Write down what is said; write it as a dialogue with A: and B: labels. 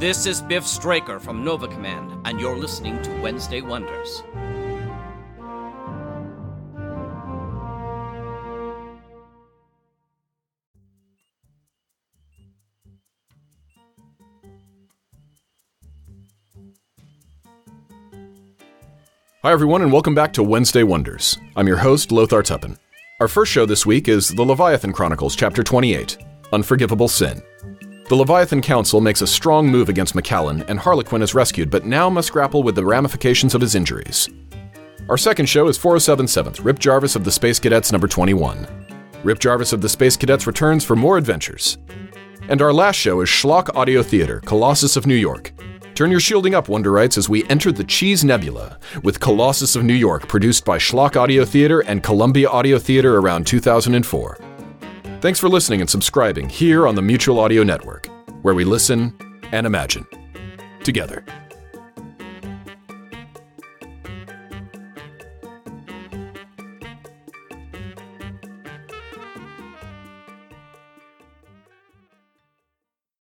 A: This is Biff Straker from Nova Command, and you're listening to Wednesday Wonders.
B: Hi, everyone, and welcome back to Wednesday Wonders. I'm your host, Lothar Tuppen. Our first show this week is The Leviathan Chronicles, Chapter 28 Unforgivable Sin. The Leviathan Council makes a strong move against Macallan, and Harlequin is rescued, but now must grapple with the ramifications of his injuries. Our second show is 4077th, Rip Jarvis of the Space Cadets number 21. Rip Jarvis of the Space Cadets returns for more adventures. And our last show is Schlock Audio Theater, Colossus of New York, Turn your shielding up, Wonderites, as we enter the Cheese Nebula with Colossus of New York, produced by Schlock Audio Theater and Columbia Audio Theater around 2004. Thanks for listening and subscribing here on the Mutual Audio Network, where we listen and imagine together.